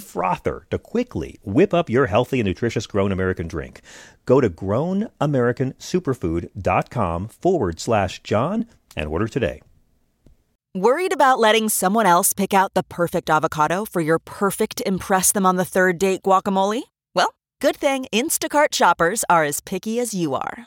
frother to quickly whip up your healthy and nutritious Grown American drink. Go to grownamericansuperfood.com forward slash John and order today. Worried about letting someone else pick out the perfect avocado for your perfect Impress Them on the Third Date guacamole? Well, good thing Instacart shoppers are as picky as you are.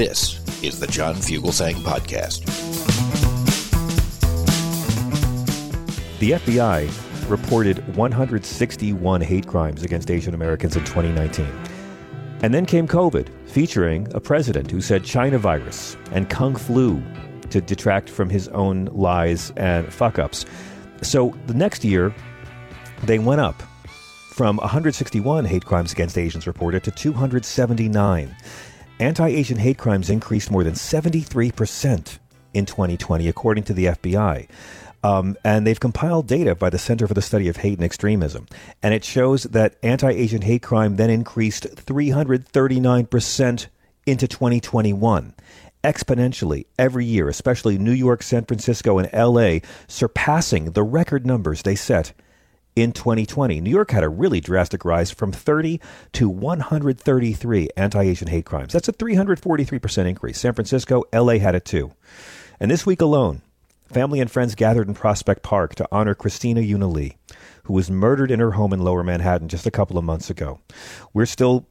This is the John Fugelsang Podcast. The FBI reported 161 hate crimes against Asian Americans in 2019. And then came COVID, featuring a president who said China virus and Kung flu to detract from his own lies and fuck ups. So the next year, they went up from 161 hate crimes against Asians reported to 279. Anti Asian hate crimes increased more than 73% in 2020, according to the FBI. Um, and they've compiled data by the Center for the Study of Hate and Extremism. And it shows that anti Asian hate crime then increased 339% into 2021 exponentially every year, especially New York, San Francisco, and LA, surpassing the record numbers they set in 2020. New York had a really drastic rise from 30 to 133 anti Asian hate crimes. That's a 343% increase. San Francisco, LA had it too. And this week alone, family and friends gathered in Prospect Park to honor Christina Yuna Lee, who was murdered in her home in Lower Manhattan just a couple of months ago. We're still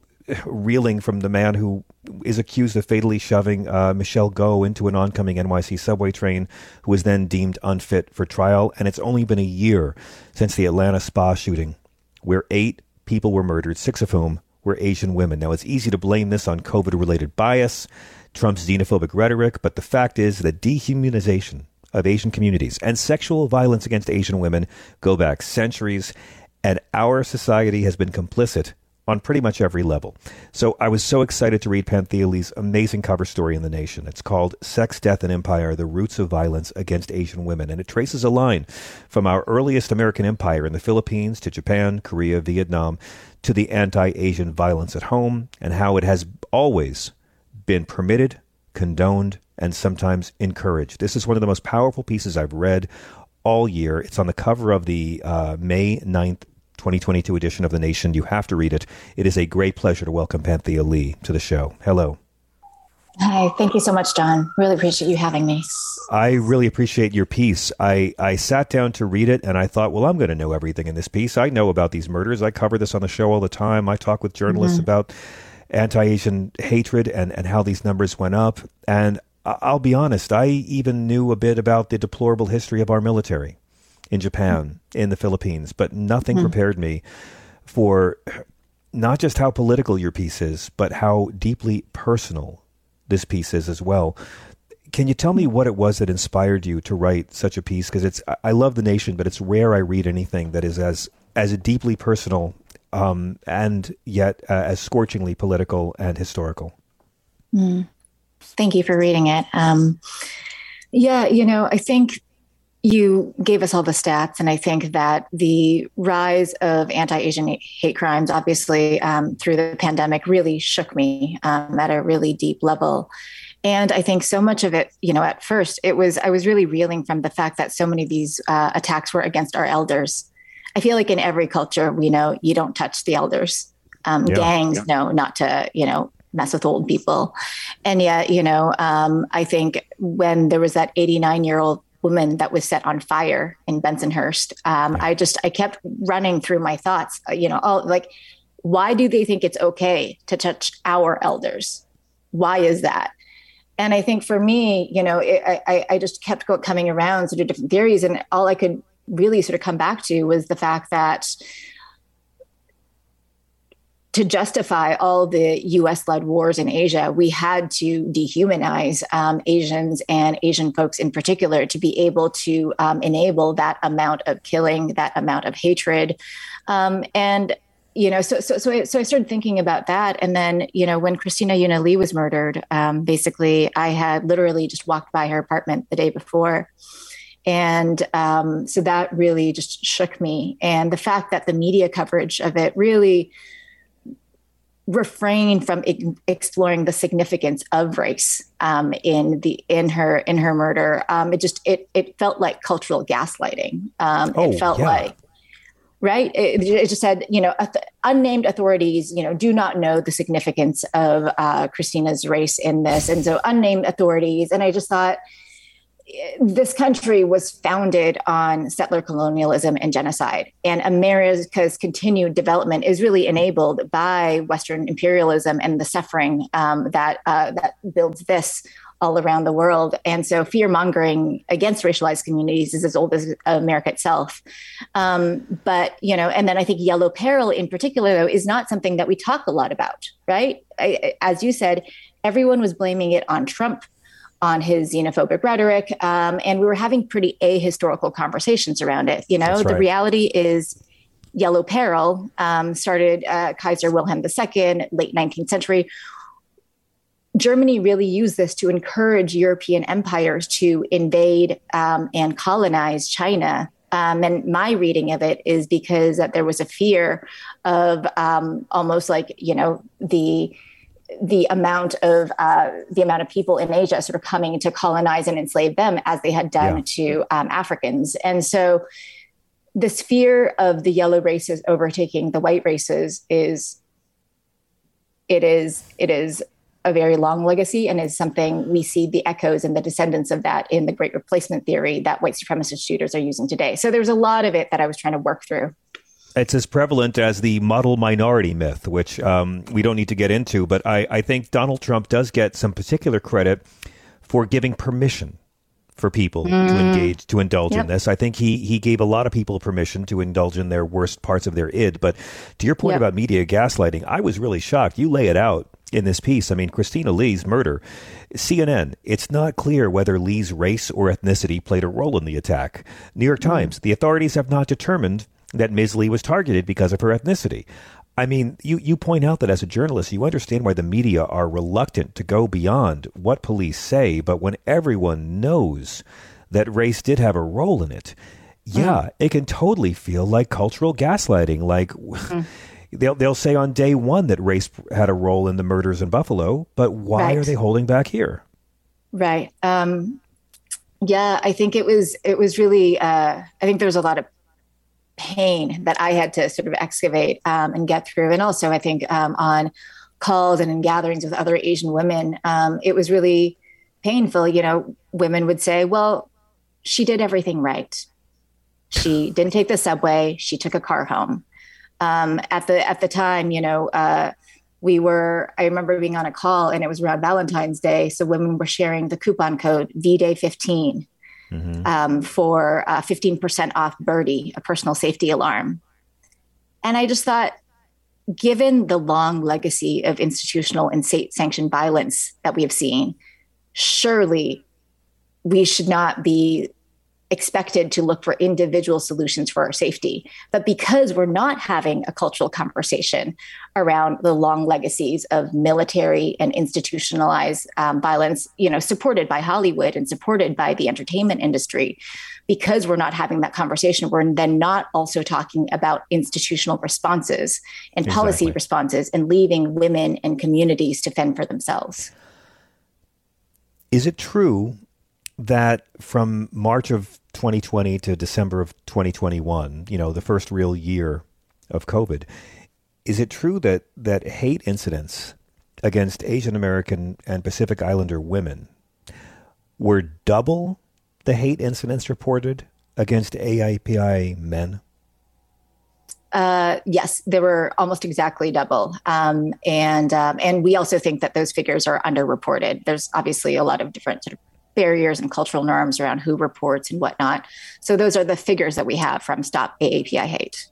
reeling from the man who is accused of fatally shoving uh, Michelle Go into an oncoming NYC subway train, who was then deemed unfit for trial. And it's only been a year since the Atlanta spa shooting, where eight people were murdered, six of whom were Asian women. Now, it's easy to blame this on COVID related bias, Trump's xenophobic rhetoric, but the fact is that dehumanization of Asian communities and sexual violence against Asian women go back centuries, and our society has been complicit on pretty much every level. So I was so excited to read Panthea Lee's amazing cover story in The Nation. It's called Sex, Death, and Empire The Roots of Violence Against Asian Women. And it traces a line from our earliest American empire in the Philippines to Japan, Korea, Vietnam, to the anti Asian violence at home, and how it has always been permitted, condoned, and sometimes encouraged. This is one of the most powerful pieces I've read all year. It's on the cover of the uh, May 9th 2022 edition of The Nation. You have to read it. It is a great pleasure to welcome Panthea Lee to the show. Hello. Hi, thank you so much, John. Really appreciate you having me. I really appreciate your piece. I, I sat down to read it and I thought, well, I'm going to know everything in this piece. I know about these murders. I cover this on the show all the time. I talk with journalists mm-hmm. about anti Asian hatred and, and how these numbers went up. And I'll be honest, I even knew a bit about the deplorable history of our military in Japan, in the Philippines, but nothing mm. prepared me for not just how political your piece is, but how deeply personal this piece is as well. Can you tell me what it was that inspired you to write such a piece? Because it's I love the nation, but it's rare I read anything that is as as deeply personal um, and yet uh, as scorchingly political and historical. Mm. Thank you for reading it. Um, yeah, you know, I think you gave us all the stats, and I think that the rise of anti-Asian hate crimes, obviously um, through the pandemic, really shook me um, at a really deep level. And I think so much of it, you know, at first it was, I was really reeling from the fact that so many of these uh, attacks were against our elders. I feel like in every culture, we know you don't touch the elders. Um, yeah, gangs yeah. know not to, you know, mess with old people. And yet, you know, um, I think when there was that 89 year old woman that was set on fire in Bensonhurst, um, I just, I kept running through my thoughts, uh, you know, all like, why do they think it's okay to touch our elders? Why is that? And I think for me, you know, it, I, I just kept coming around sort of different theories, and all I could really sort of come back to was the fact that to justify all the US led wars in Asia, we had to dehumanize um, Asians and Asian folks in particular to be able to um, enable that amount of killing, that amount of hatred. Um, and you know, so so so I, so I started thinking about that, and then you know, when Christina Yuna Lee was murdered, um, basically, I had literally just walked by her apartment the day before, and um, so that really just shook me. And the fact that the media coverage of it really refrained from exploring the significance of race um, in the in her in her murder. Um, it just it it felt like cultural gaslighting. Um, oh, it felt yeah. like right it, it, just said you know unnamed authorities you know do not know the significance of uh, christina's race in this and so unnamed authorities and i just thought this country was founded on settler colonialism and genocide. And America's continued development is really enabled by Western imperialism and the suffering um, that uh, that builds this all around the world. And so fear mongering against racialized communities is as old as America itself. Um, but, you know, and then I think yellow peril in particular, though, is not something that we talk a lot about, right? I, as you said, everyone was blaming it on Trump on his xenophobic rhetoric. Um, and we were having pretty ahistorical conversations around it. You know, right. the reality is yellow peril um, started uh, Kaiser Wilhelm II, late 19th century. Germany really used this to encourage European empires to invade um, and colonize China. Um, and my reading of it is because that there was a fear of um, almost like you know the the amount of uh, the amount of people in Asia sort of coming to colonize and enslave them as they had done yeah. to um, Africans, and so this fear of the yellow races overtaking the white races is it is it is a very long legacy and is something we see the echoes and the descendants of that in the great replacement theory that white supremacist shooters are using today. So there's a lot of it that i was trying to work through it's as prevalent as the model minority myth, which um, we don't need to get into. But I, I think Donald Trump does get some particular credit for giving permission for people mm. to engage to indulge yep. in this. I think he he gave a lot of people permission to indulge in their worst parts of their id. But to your point yep. about media gaslighting, I was really shocked. You lay it out in this piece. I mean, Christina Lee's murder. CNN, it's not clear whether Lee's race or ethnicity played a role in the attack. New York mm. Times, the authorities have not determined that Ms. Lee was targeted because of her ethnicity. I mean, you, you point out that as a journalist, you understand why the media are reluctant to go beyond what police say, but when everyone knows that race did have a role in it, yeah, mm. it can totally feel like cultural gaslighting. Like mm. they'll they'll say on day one that race had a role in the murders in Buffalo, but why right. are they holding back here? Right. Um, yeah, I think it was it was really. Uh, I think there's a lot of pain that I had to sort of excavate um, and get through. And also, I think um, on calls and in gatherings with other Asian women, um, it was really painful. You know, women would say, well, she did everything right. She didn't take the subway. She took a car home. Um, at the at the time, you know, uh, we were. I remember being on a call, and it was around Valentine's Day, so women were sharing the coupon code V Day fifteen, mm-hmm. um, for uh, 15% off Birdie, a personal safety alarm. And I just thought, given the long legacy of institutional and state sanctioned violence that we have seen, surely we should not be expected to look for individual solutions for our safety. But because we're not having a cultural conversation around the long legacies of military and institutionalized um, violence, you know, supported by Hollywood and supported by the entertainment industry, because we're not having that conversation, we're then not also talking about institutional responses and exactly. policy responses and leaving women and communities to fend for themselves. is it true that from March of 2020 to December of 2021, you know, the first real year of COVID, is it true that, that hate incidents against Asian American and Pacific Islander women were double the hate incidents reported against AAPI men? Uh, yes, they were almost exactly double, um, and um, and we also think that those figures are underreported. There's obviously a lot of different sort of barriers and cultural norms around who reports and whatnot. So those are the figures that we have from Stop AAPI Hate.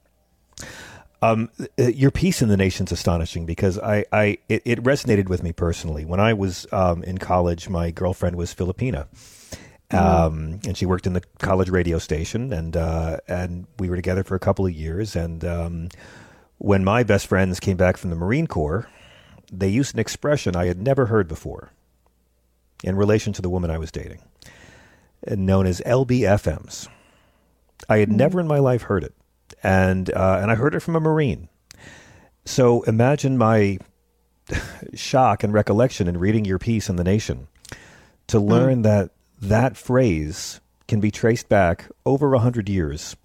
Um, your piece in the nation's astonishing because I, I it, it resonated with me personally. When I was um, in college, my girlfriend was Filipina, mm-hmm. um, and she worked in the college radio station, and uh, and we were together for a couple of years. And um, when my best friends came back from the Marine Corps, they used an expression I had never heard before in relation to the woman I was dating, known as LBFMs. I had mm-hmm. never in my life heard it and uh, and I heard it from a Marine. So imagine my shock and recollection in reading your piece in the Nation to hmm. learn mm. that that phrase can be traced back over a hundred years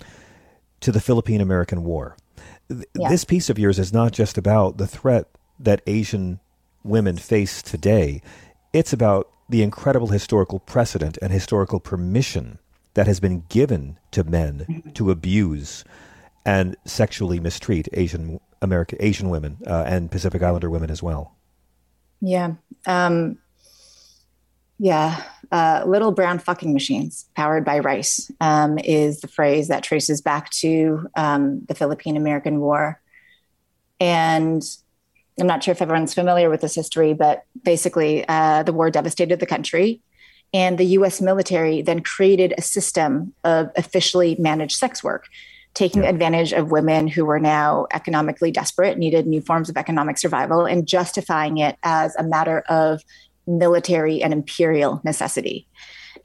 to the Philippine American War. Yeah. This piece of yours is not just about the threat that Asian women face today. It's about the incredible historical precedent and historical permission that has been given to men to abuse and sexually mistreat Asian American Asian women uh, and Pacific Islander women as well. Yeah, um, yeah. Uh, little brown fucking machines powered by rice um, is the phrase that traces back to um, the Philippine American War, and I'm not sure if everyone's familiar with this history, but basically, uh, the war devastated the country. And the US military then created a system of officially managed sex work taking yeah. advantage of women who were now economically desperate, needed new forms of economic survival, and justifying it as a matter of military and imperial necessity.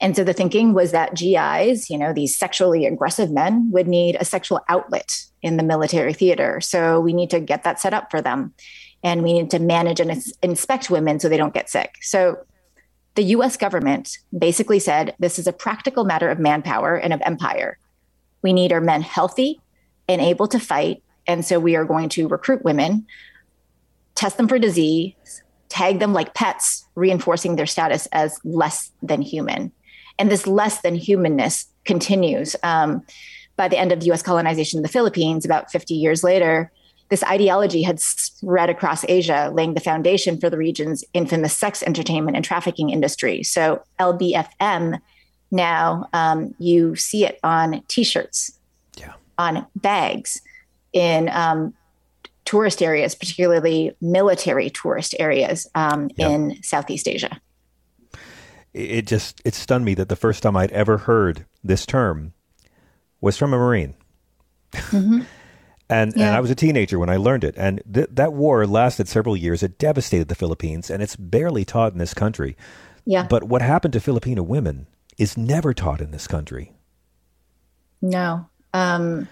And so the thinking was that GIs, you know, these sexually aggressive men, would need a sexual outlet in the military theater. So we need to get that set up for them. And we need to manage and inspect women so they don't get sick. So the US government basically said this is a practical matter of manpower and of empire. We need our men healthy and able to fight. And so we are going to recruit women, test them for disease, tag them like pets, reinforcing their status as less than human. And this less than humanness continues. Um, by the end of US colonization in the Philippines, about 50 years later, this ideology had spread across Asia, laying the foundation for the region's infamous sex entertainment and trafficking industry. So LBFM now um, you see it on t-shirts yeah. on bags in um, tourist areas particularly military tourist areas um, in southeast asia it just it stunned me that the first time i'd ever heard this term was from a marine mm-hmm. and yeah. and i was a teenager when i learned it and th- that war lasted several years it devastated the philippines and it's barely taught in this country yeah. But what happened to Filipino women is never taught in this country. No. Um,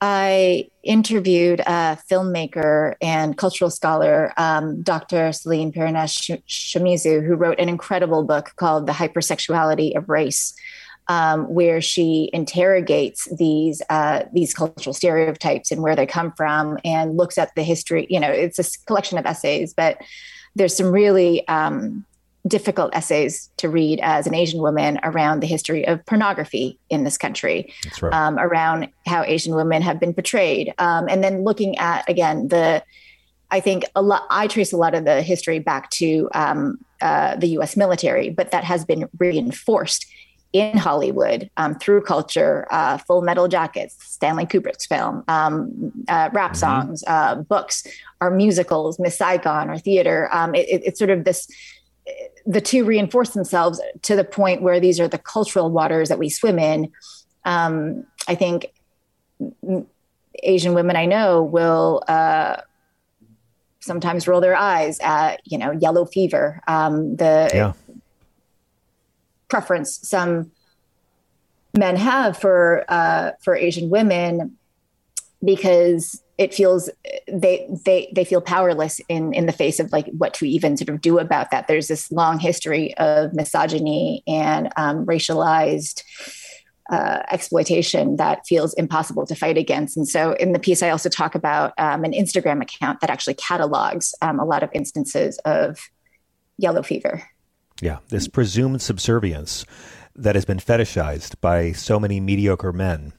I interviewed a filmmaker and cultural scholar, um, Dr. Celine Parreñas Shimizu, who wrote an incredible book called The Hypersexuality of Race, um, where she interrogates these uh, these cultural stereotypes and where they come from, and looks at the history. You know, it's a collection of essays, but there's some really um, difficult essays to read as an Asian woman around the history of pornography in this country, right. um, around how Asian women have been portrayed, um, and then looking at again the. I think a lot. I trace a lot of the history back to um, uh, the U.S. military, but that has been reinforced in Hollywood um, through culture, uh, Full Metal Jackets, Stanley Kubrick's film, um, uh, rap mm-hmm. songs, uh, books, our musicals, Miss Saigon, or theater. Um, it, it, it's sort of this the two reinforce themselves to the point where these are the cultural waters that we swim in. Um, I think Asian women I know will uh, sometimes roll their eyes at you know yellow fever, um, the yeah. Preference some men have for uh, for Asian women because it feels they they they feel powerless in in the face of like what to even sort of do about that. There's this long history of misogyny and um, racialized uh, exploitation that feels impossible to fight against. And so in the piece, I also talk about um, an Instagram account that actually catalogs um, a lot of instances of yellow fever. Yeah, this presumed subservience that has been fetishized by so many mediocre men.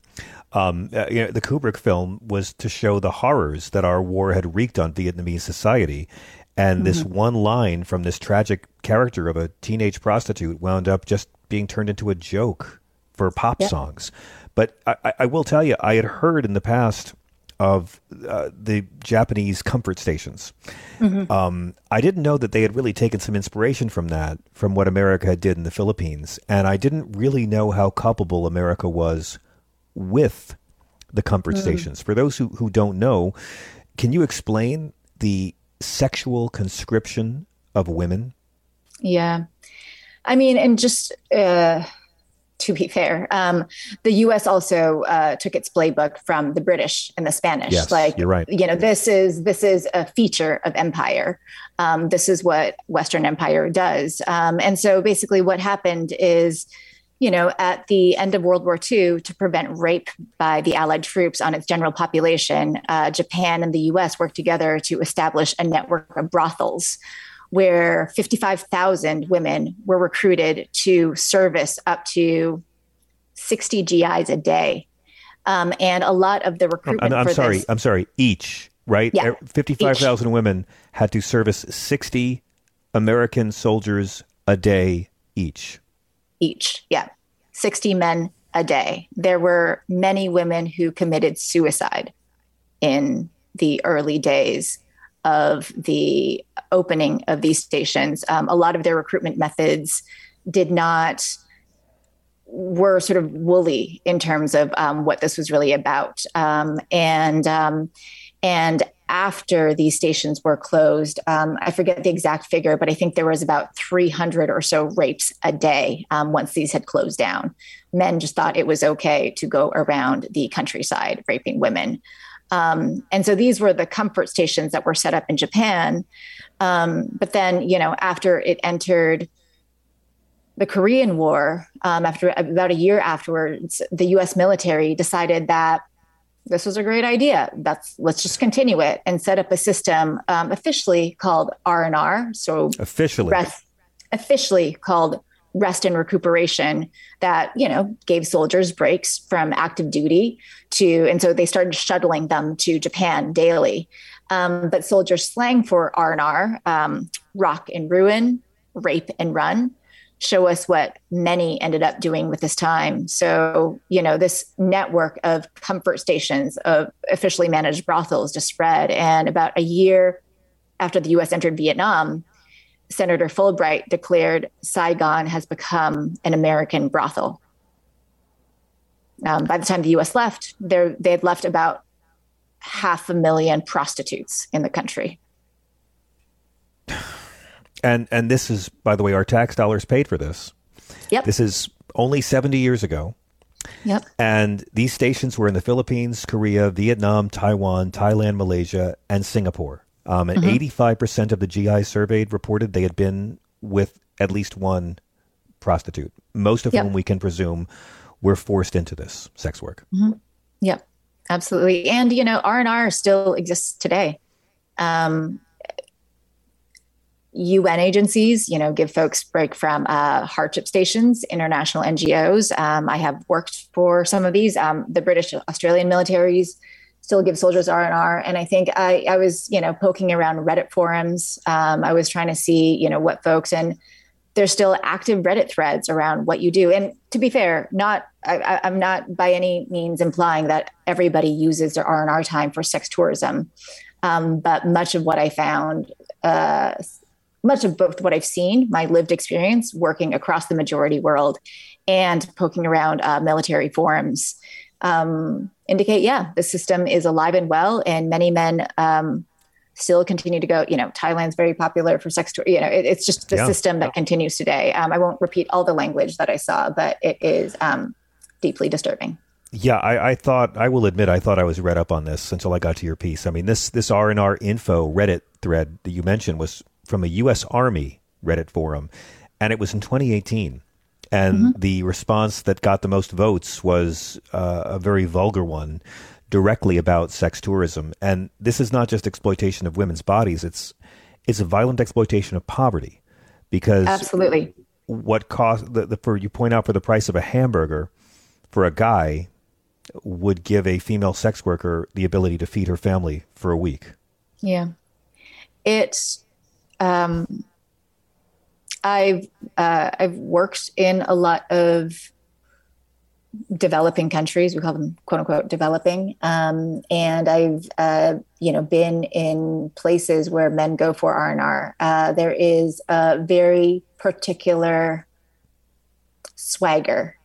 Um, uh, you know, the Kubrick film was to show the horrors that our war had wreaked on Vietnamese society. And mm-hmm. this one line from this tragic character of a teenage prostitute wound up just being turned into a joke for pop songs. But I, I, will tell you, I had heard in the past of uh, the Japanese comfort stations. Mm-hmm. Um, I didn't know that they had really taken some inspiration from that, from what America did in the Philippines. And I didn't really know how culpable America was with the comfort mm. stations. For those who, who don't know, can you explain the sexual conscription of women? Yeah. I mean, and just uh, to be fair. Um, the U.S. also uh, took its playbook from the British and the Spanish. Yes, like you're right. You know, this is this is a feature of empire. Um, this is what Western empire does. Um, and so, basically, what happened is. You know, at the end of World War II, to prevent rape by the Allied troops on its general population, uh, Japan and the US worked together to establish a network of brothels where 55,000 women were recruited to service up to 60 GIs a day. Um, and a lot of the recruitment. I'm, I'm sorry. This, I'm sorry. Each, right? Yeah, 55,000 women had to service 60 American soldiers a day each. Each, yeah. 60 men a day. There were many women who committed suicide in the early days of the opening of these stations. Um, a lot of their recruitment methods did not were sort of woolly in terms of um, what this was really about. Um, and um, and after these stations were closed, um, I forget the exact figure, but I think there was about 300 or so rapes a day um, once these had closed down. Men just thought it was okay to go around the countryside raping women. Um, and so these were the comfort stations that were set up in Japan. Um, but then, you know, after it entered the Korean War, um, after about a year afterwards, the U.S. military decided that this was a great idea. That's let's just continue it and set up a system um, officially called R and R. So officially, rest, officially called rest and recuperation that you know gave soldiers breaks from active duty to and so they started shuttling them to japan daily. Um, but soldiers slang for r&r um, rock and ruin rape and run show us what many ended up doing with this time. So you know this network of comfort stations of officially managed brothels just spread. And about a year after the us entered vietnam Senator Fulbright declared Saigon has become an American brothel. Um, by the time the U.S. left, they had left about half a million prostitutes in the country. And and this is, by the way, our tax dollars paid for this. Yep. This is only seventy years ago. Yep. And these stations were in the Philippines, Korea, Vietnam, Taiwan, Thailand, Malaysia, and Singapore. Um, and mm-hmm. 85% of the GI surveyed reported they had been with at least one prostitute, most of yep. whom we can presume were forced into this sex work. Mm-hmm. Yep, absolutely. And, you know, R&R still exists today. Um, UN agencies, you know, give folks break from uh, hardship stations, international NGOs. Um, I have worked for some of these. Um, the British Australian militaries still give soldiers r&r and i think i, I was you know poking around reddit forums. Um, i was trying to see you know what folks and there's still active reddit threads around what you do. And to be fair not I, am not by any means implying that everybody uses their r&r time for sex tourism. Um, but much of what i found uh, much of both what i've seen my lived experience working across the majority world and poking around uh, military forums. Um, indicate, yeah, the system is alive and well, and many men um, still continue to go. You know, Thailand's very popular for sex. You know, it, it's just the yeah. system that continues today. Um, I won't repeat all the language that I saw, but it is um, deeply disturbing. Yeah, I, I, thought I will admit I thought I was read up on this until I got to your piece. I mean this this R and R info Reddit thread that you mentioned was from a U.S. Army Reddit forum, and it was in 2018. And mm-hmm. the response that got the most votes was uh, a very vulgar one, directly about sex tourism. And this is not just exploitation of women's bodies; it's it's a violent exploitation of poverty, because absolutely what cost the, the for you point out for the price of a hamburger for a guy would give a female sex worker the ability to feed her family for a week. Yeah. It's um I've uh, I've worked in a lot of developing countries. We call them quote unquote developing, um, and I've uh, you know been in places where men go for R and R. Uh, there is a very particular swagger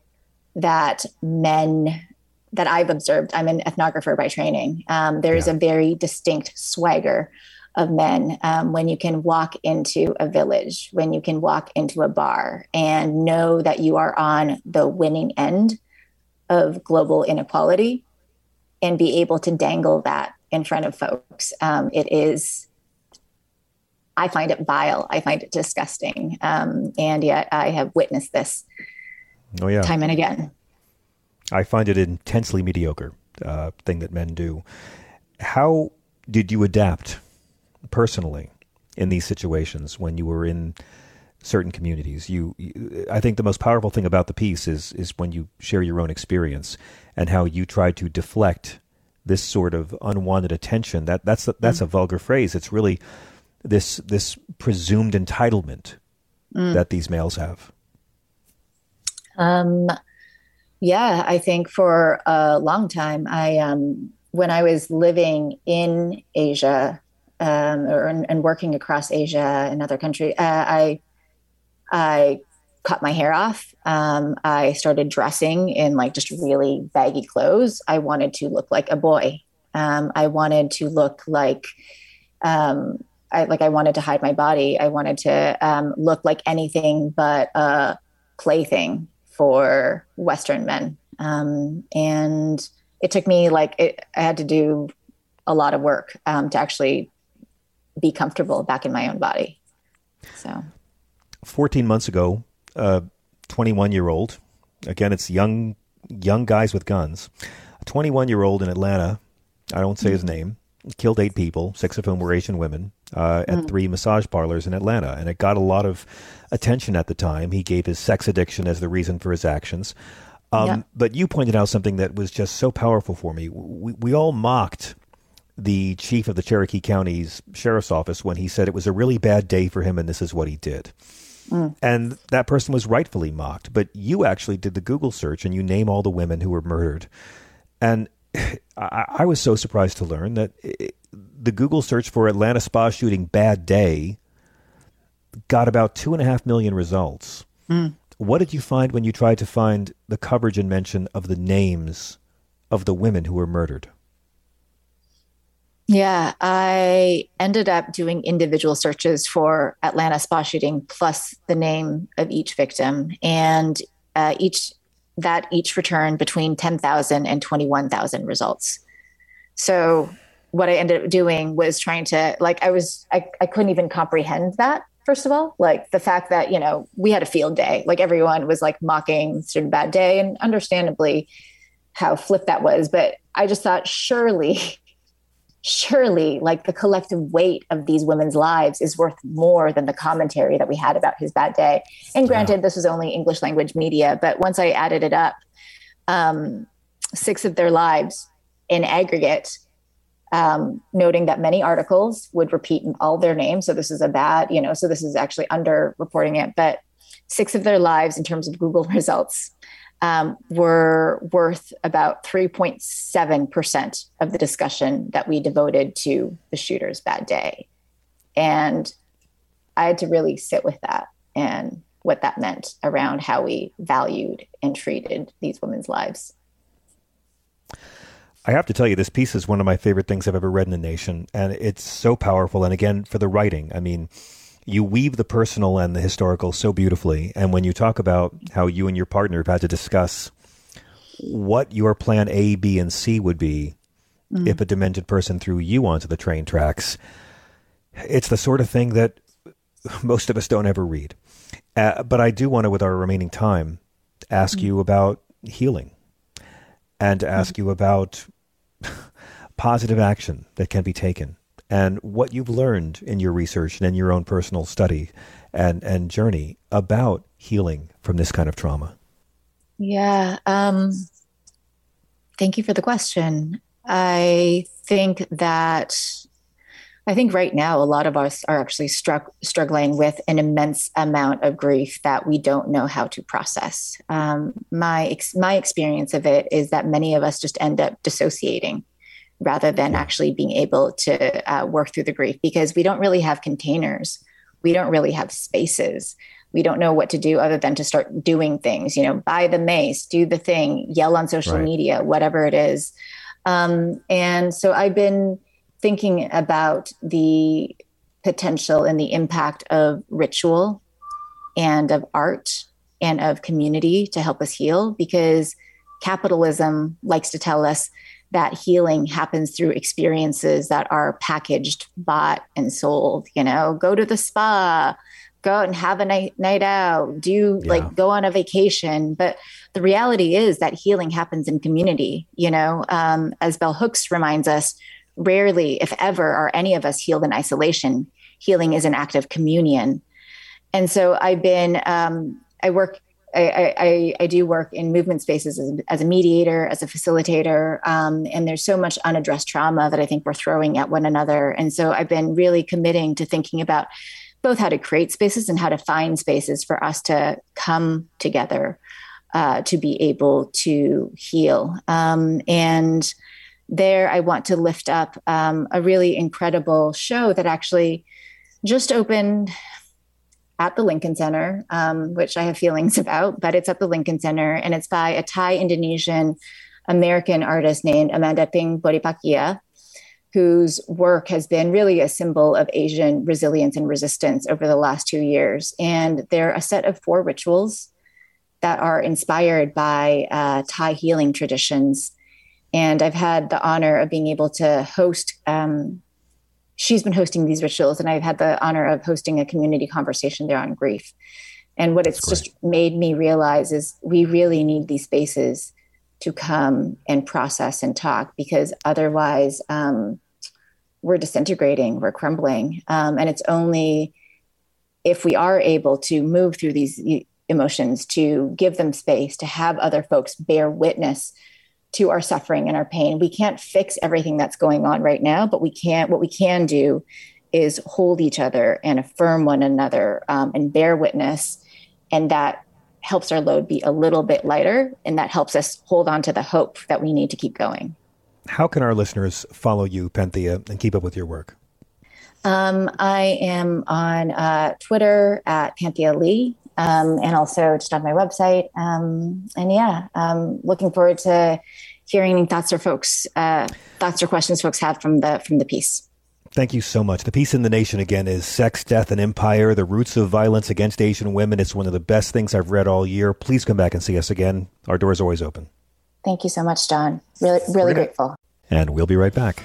that men that I've observed. I'm an ethnographer by training. Um, there is yeah. a very distinct swagger of men um, when you can walk into a village, when you can walk into a bar and know that you are on the winning end of global inequality and be able to dangle that in front of folks. Um, it is, I find it vile. I find it disgusting. Um, and yet I have witnessed this oh, yeah. time and again. I find it intensely mediocre uh, thing that men do. How did you adapt personally in these situations when you were in certain communities? You, you, I think the most powerful thing about the piece is is when you share your own experience and how you try to deflect this sort of unwanted attention. That that's that's mm. a vulgar phrase. It's really this this presumed entitlement mm. that these males have. Um yeah, I think for a long time, I um, when I was living in Asia um, or and working across Asia and other countries, uh, I I cut my hair off. Um, I started dressing in like just really baggy clothes. I wanted to look like a boy. Um, I wanted to look like um, I like I wanted to hide my body. I wanted to um, look like anything but a plaything for Western men. Um, and it took me like, it, I had to do a lot of work um, to actually be comfortable back in my own body. So, 14 months ago, a 21 year old, again, it's young, young guys with guns, a 21 year old in Atlanta, I don't say mm-hmm. his name, killed eight people, six of whom were Asian women, uh, at mm. three massage parlors in Atlanta. And it got a lot of attention at the time. He gave his sex addiction as the reason for his actions. Um, yeah. But you pointed out something that was just so powerful for me. We, we all mocked the chief of the Cherokee County's sheriff's office when he said it was a really bad day for him and this is what he did. Mm. And that person was rightfully mocked. But you actually did the Google search and you name all the women who were murdered. And I, I was so surprised to learn that it, the Google search for Atlanta spa shooting bad day got about two and a half million results. Mm. What did you find when you tried to find the coverage and mention of the names of the women who were murdered? Yeah, I ended up doing individual searches for Atlanta spa shooting plus the name of each victim, and uh, each that each returned between 10,000 and 21,000 results. So what I ended up doing was trying to like I was I, I couldn't even comprehend that first of all. Like the fact that you know we had a field day. Like everyone was like mocking sort of bad day and understandably how flip that was. But I just thought surely surely like the collective weight of these women's lives is worth more than the commentary that we had about his bad day and granted yeah. this was only english language media but once i added it up um, six of their lives in aggregate um, noting that many articles would repeat all their names. So this is a bad, you know, so this is actually under reporting it. But six of their lives in terms of Google results um, were worth about 3.7% of the discussion that we devoted to the shooter's bad day. And I had to really sit with that and what that meant around how we valued and treated these women's lives. I have to tell you, this piece is one of my favorite things I've ever read in the nation, and it's so powerful. And again, for the writing, I mean, you weave the personal and the historical so beautifully. And when you talk about how you and your partner have had to discuss what your plan A, B, and C would be mm. if a demented person threw you onto the train tracks. It's the sort of thing that most of us don't ever read. Uh, but I do want to, with our remaining time, ask mm. you about healing and to ask mm. you about positive action that can be taken and what you've learned in your research and in your own personal study and, and journey about healing from this kind of trauma. Yeah. Um, thank you for the question. I think that I think right now a lot of us are actually struck, struggling with an immense amount of grief that we don't know how to process. Um, my ex- my experience of it is that many of us just end up dissociating rather than actually being able to uh, work through the grief because we don't really have containers, we don't really have spaces. We don't know what to do other than to start doing things. You know, buy the mace, do the thing, yell on social right. media, whatever it is. Um, and so I've been thinking about the potential and the impact of ritual and of art and of community to help us heal because capitalism likes to tell us that healing happens through experiences that are packaged, bought, and sold. You know, go to the spa, go out and have a night, night out, do yeah. like go on a vacation. But the reality is that healing happens in community. You know, um, as Bell Hooks reminds us, rarely, if ever, are any of us healed in isolation. Healing is an act of communion. And so I've been, um, I work, I, I, I, do work in movement spaces as, as a mediator, as a facilitator. Um, and there's so much unaddressed trauma that I think we're throwing at one another. And so I've been really committing to thinking about both how to create spaces and how to find spaces for us to come together uh, to be able to heal. Um, and there I want to lift up um, a really incredible show that actually just opened at the Lincoln Center, um, which I have feelings about, but it's at the Lincoln Center and it's by a Thai Indonesian American artist named Amanda Phingbodhipakkiya, whose work has been really a symbol of Asian resilience and resistance over the last two years. And they're a set of four rituals that are inspired by uh, Thai healing traditions and I've had the honor of being able to host. Um, she's been hosting these rituals, and I've had the honor of hosting a community conversation there on grief. And what it's just made me realize is we really need these spaces to come and process and talk because otherwise um, we're disintegrating, we're crumbling. Um, and it's only if we are able to move through these emotions, to give them space, to have other folks bear witness to our suffering and our pain. We can't fix everything that's going on right now, but we can't. What we can do is hold each other and affirm one another um, and bear witness, and that helps our load be a little bit lighter, and that helps us hold on to the hope that we need to keep going. How can our listeners follow you, Panthea, and keep up with your work? Um, I am on uh, Twitter at Panthea Lee, um, and also just on my website. Um, and yeah, um, looking forward to hearing thoughts or folks uh, thoughts or questions folks have from the from the piece. Thank you so much. The piece in the nation again is Sex, Death, and Empire The Roots of Violence Against Asian Women. It's one of the best things I've read all year. Please come back and see us again. Our door's always open. Thank you so much, John. Really, really grateful. And we'll be right back.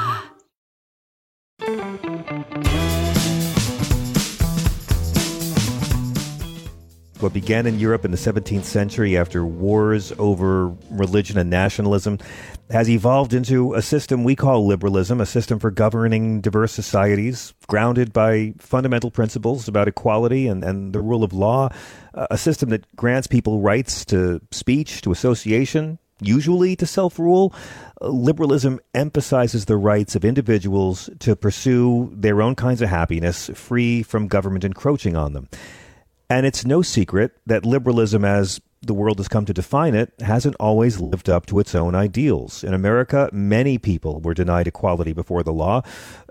What began in Europe in the 17th century after wars over religion and nationalism has evolved into a system we call liberalism, a system for governing diverse societies grounded by fundamental principles about equality and, and the rule of law, a system that grants people rights to speech, to association, usually to self rule. Liberalism emphasizes the rights of individuals to pursue their own kinds of happiness free from government encroaching on them. And it's no secret that liberalism, as the world has come to define it, hasn't always lived up to its own ideals. In America, many people were denied equality before the law.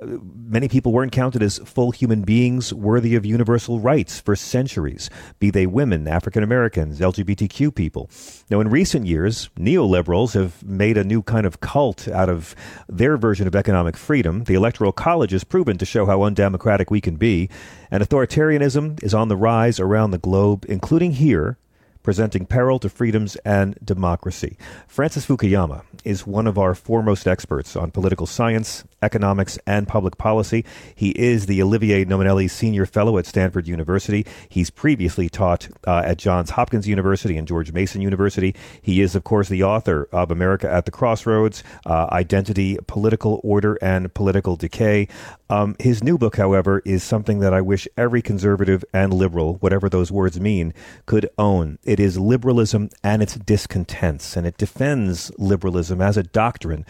Uh, many people weren't counted as full human beings worthy of universal rights for centuries, be they women, African Americans, LGBTQ people. Now, in recent years, neoliberals have made a new kind of cult out of their version of economic freedom. The Electoral College has proven to show how undemocratic we can be, and authoritarianism is on the rise around the globe, including here presenting peril to freedoms and democracy. Francis Fukuyama is one of our foremost experts on political science, economics, and public policy. He is the Olivier Nomellini Senior Fellow at Stanford University. He's previously taught uh, at Johns Hopkins University and George Mason University. He is, of course, the author of America at the Crossroads uh, Identity, Political Order, and Political Decay. Um, his new book, however, is something that I wish every conservative and liberal, whatever those words mean, could own. It is liberalism and its discontents, and it defends liberalism as a doctrine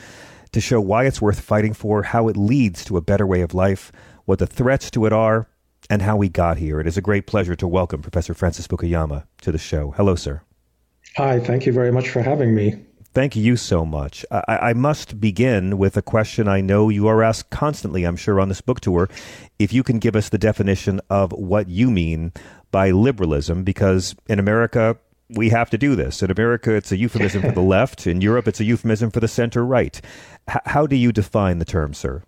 to show why it's worth fighting for, how it leads to a better way of life, what the threats to it are, and how we got here. It is a great pleasure to welcome Professor Francis Fukuyama to the show. Hello, sir. Hi, thank you very much for having me. Thank you so much. I, I, must begin with a question I know you are asked constantly, I'm sure, on this book tour. If you can give us the definition of what you mean by liberalism, because in America, we have to do this. In America, it's a euphemism for the left. In Europe, it's a euphemism for the center right. H- how do you define the term, sir?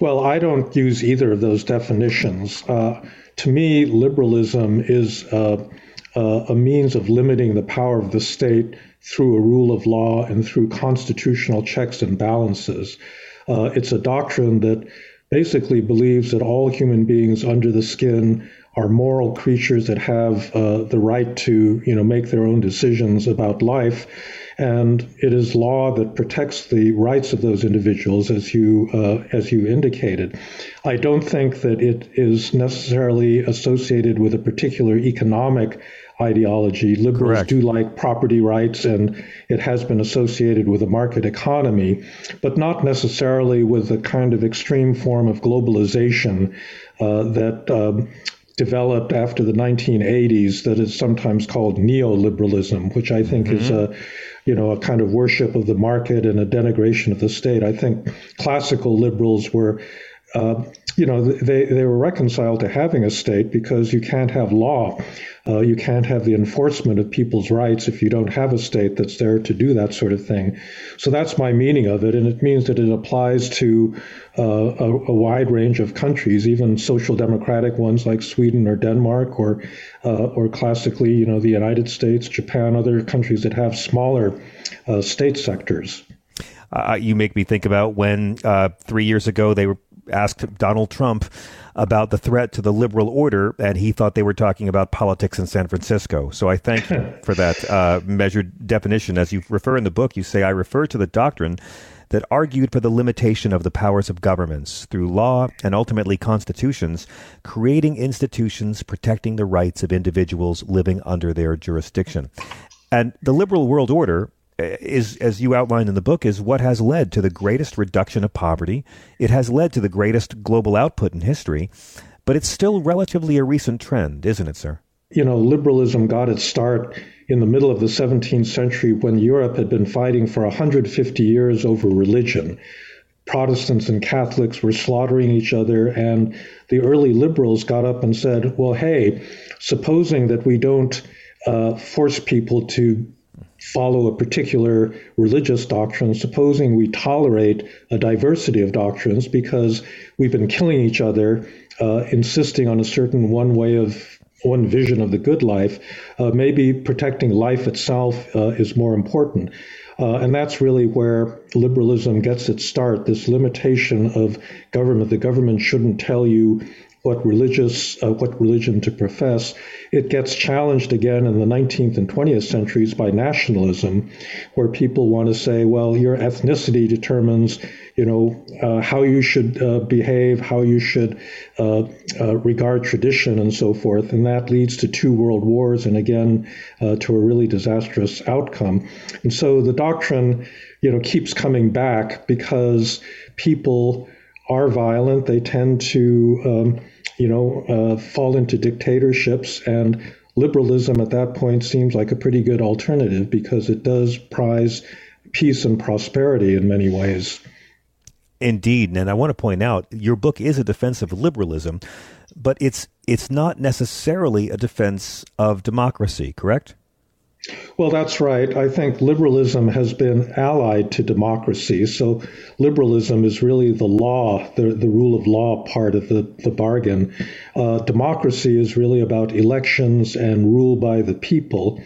Well, I don't use either of those definitions. Uh, to me, liberalism is uh, uh, a means of limiting the power of the state through a rule of law and through constitutional checks and balances. Uh, it's a doctrine that basically believes that all human beings under the skin are moral creatures that have uh, the right to, you know, make their own decisions about life. And it is law that protects the rights of those individuals, as you uh, as you indicated. I don't think that it is necessarily associated with a particular economic ideology. Liberals Correct. do like property rights, and it has been associated with a market economy, but not necessarily with the kind of extreme form of globalization uh, that um, developed after the 1980s that is sometimes called neoliberalism, which I think mm-hmm. is a you know a kind of worship of the market and a denigration of the state. I think classical liberals were. Uh, you know, they, they were reconciled to having a state because you can't have law uh, you can't have the enforcement of people's rights if you don't have a state that's there to do that sort of thing. So that's my meaning of it, and it means that it applies to uh, a, a, wide range of countries, even social democratic ones like Sweden or Denmark, or uh, or classically, you know, the United States, Japan, other countries that have smaller uh, state sectors. Uh, you make me think about when uh, three years ago they were asked Donald Trump about the threat to the liberal order, and he thought they were talking about politics in San Francisco. So I thank you for that uh, measured definition. As you refer in the book, you say, I refer to the doctrine that argued for the limitation of the powers of governments through law and ultimately constitutions, creating institutions protecting the rights of individuals living under their jurisdiction. And the liberal world order is, as you outlined in the book, is what has led to the greatest reduction of poverty. It has led to the greatest global output in history, but it's still relatively a recent trend, isn't it, sir? You know, liberalism got its start in the middle of the 17th century when Europe had been fighting for 150 years over religion. Protestants and Catholics were slaughtering each other, and the early liberals got up and said, Well, hey, supposing that we don't uh, force people to follow a particular religious doctrine, supposing we tolerate a diversity of doctrines because we've been killing each other, uh, insisting on a certain one way of one vision of the good life, uh, maybe protecting life itself uh, is more important. Uh, and that's really where liberalism gets its start this limitation of government. The government shouldn't tell you what religious uh, what religion to profess. It gets challenged again in the 19th and 20th centuries by nationalism, where people want to say, well, your ethnicity determines, you know, uh, how you should uh, behave, how you should uh, uh, regard tradition, and so forth, and that leads to two world wars, and again uh, to a really disastrous outcome. And so the doctrine, you know, keeps coming back because people are violent. They tend to um, you know, uh, fall into dictatorships. And liberalism at that point seems like a pretty good alternative because it does prize peace and prosperity in many ways. Indeed, and I want to point out your book is a defense of liberalism, but it's it's not necessarily a defense of democracy, correct? Well, that's right. I think liberalism has been allied to democracy. So, liberalism is really the law, the, the rule of law part of the, the bargain. Uh, democracy is really about elections and rule by the people.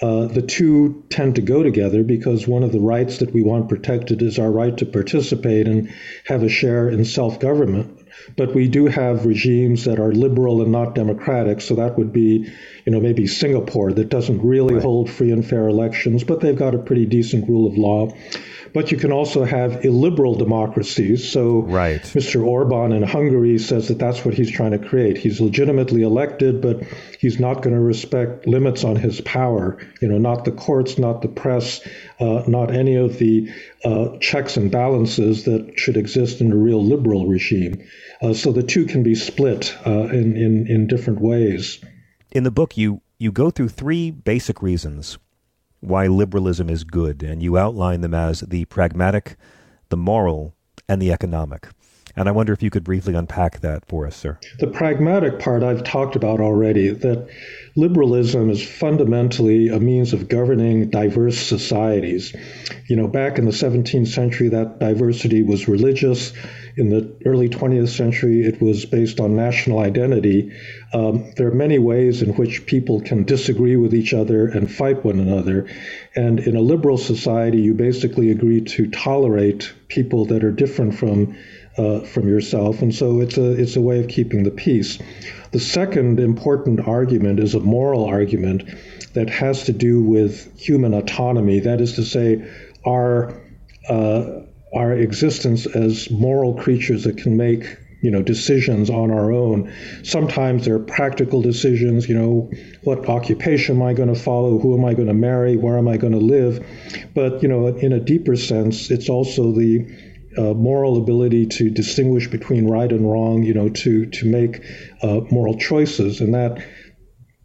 Uh, the two tend to go together because one of the rights that we want protected is our right to participate and have a share in self government. But we do have regimes that are liberal and not democratic. So that would be, you know, maybe Singapore that doesn't really right. hold free and fair elections, but they've got a pretty decent rule of law. But you can also have illiberal democracies. So right. Mr. Orban in Hungary says that that's what he's trying to create. He's legitimately elected, but he's not going to respect limits on his power. You know, not the courts, not the press, uh, not any of the uh, checks and balances that should exist in a real liberal regime. Uh, so the two can be split uh, in, in in different ways. In the book, you you go through three basic reasons why liberalism is good, and you outline them as the pragmatic, the moral, and the economic. And I wonder if you could briefly unpack that for us, sir. The pragmatic part I've talked about already, that liberalism is fundamentally a means of governing diverse societies. You know, back in the 17th century, that diversity was religious. In the early 20th century, it was based on national identity. Um, there are many ways in which people can disagree with each other and fight one another. And in a liberal society, you basically agree to tolerate people that are different from uh, from yourself, and so it's a it's a way of keeping the peace. The second important argument is a moral argument that has to do with human autonomy. That is to say, our uh, our existence as moral creatures that can make you know decisions on our own. Sometimes they're practical decisions. You know, what occupation am I going to follow? Who am I going to marry? Where am I going to live? But you know, in a deeper sense, it's also the uh, moral ability to distinguish between right and wrong, you know, to to make uh, moral choices, and that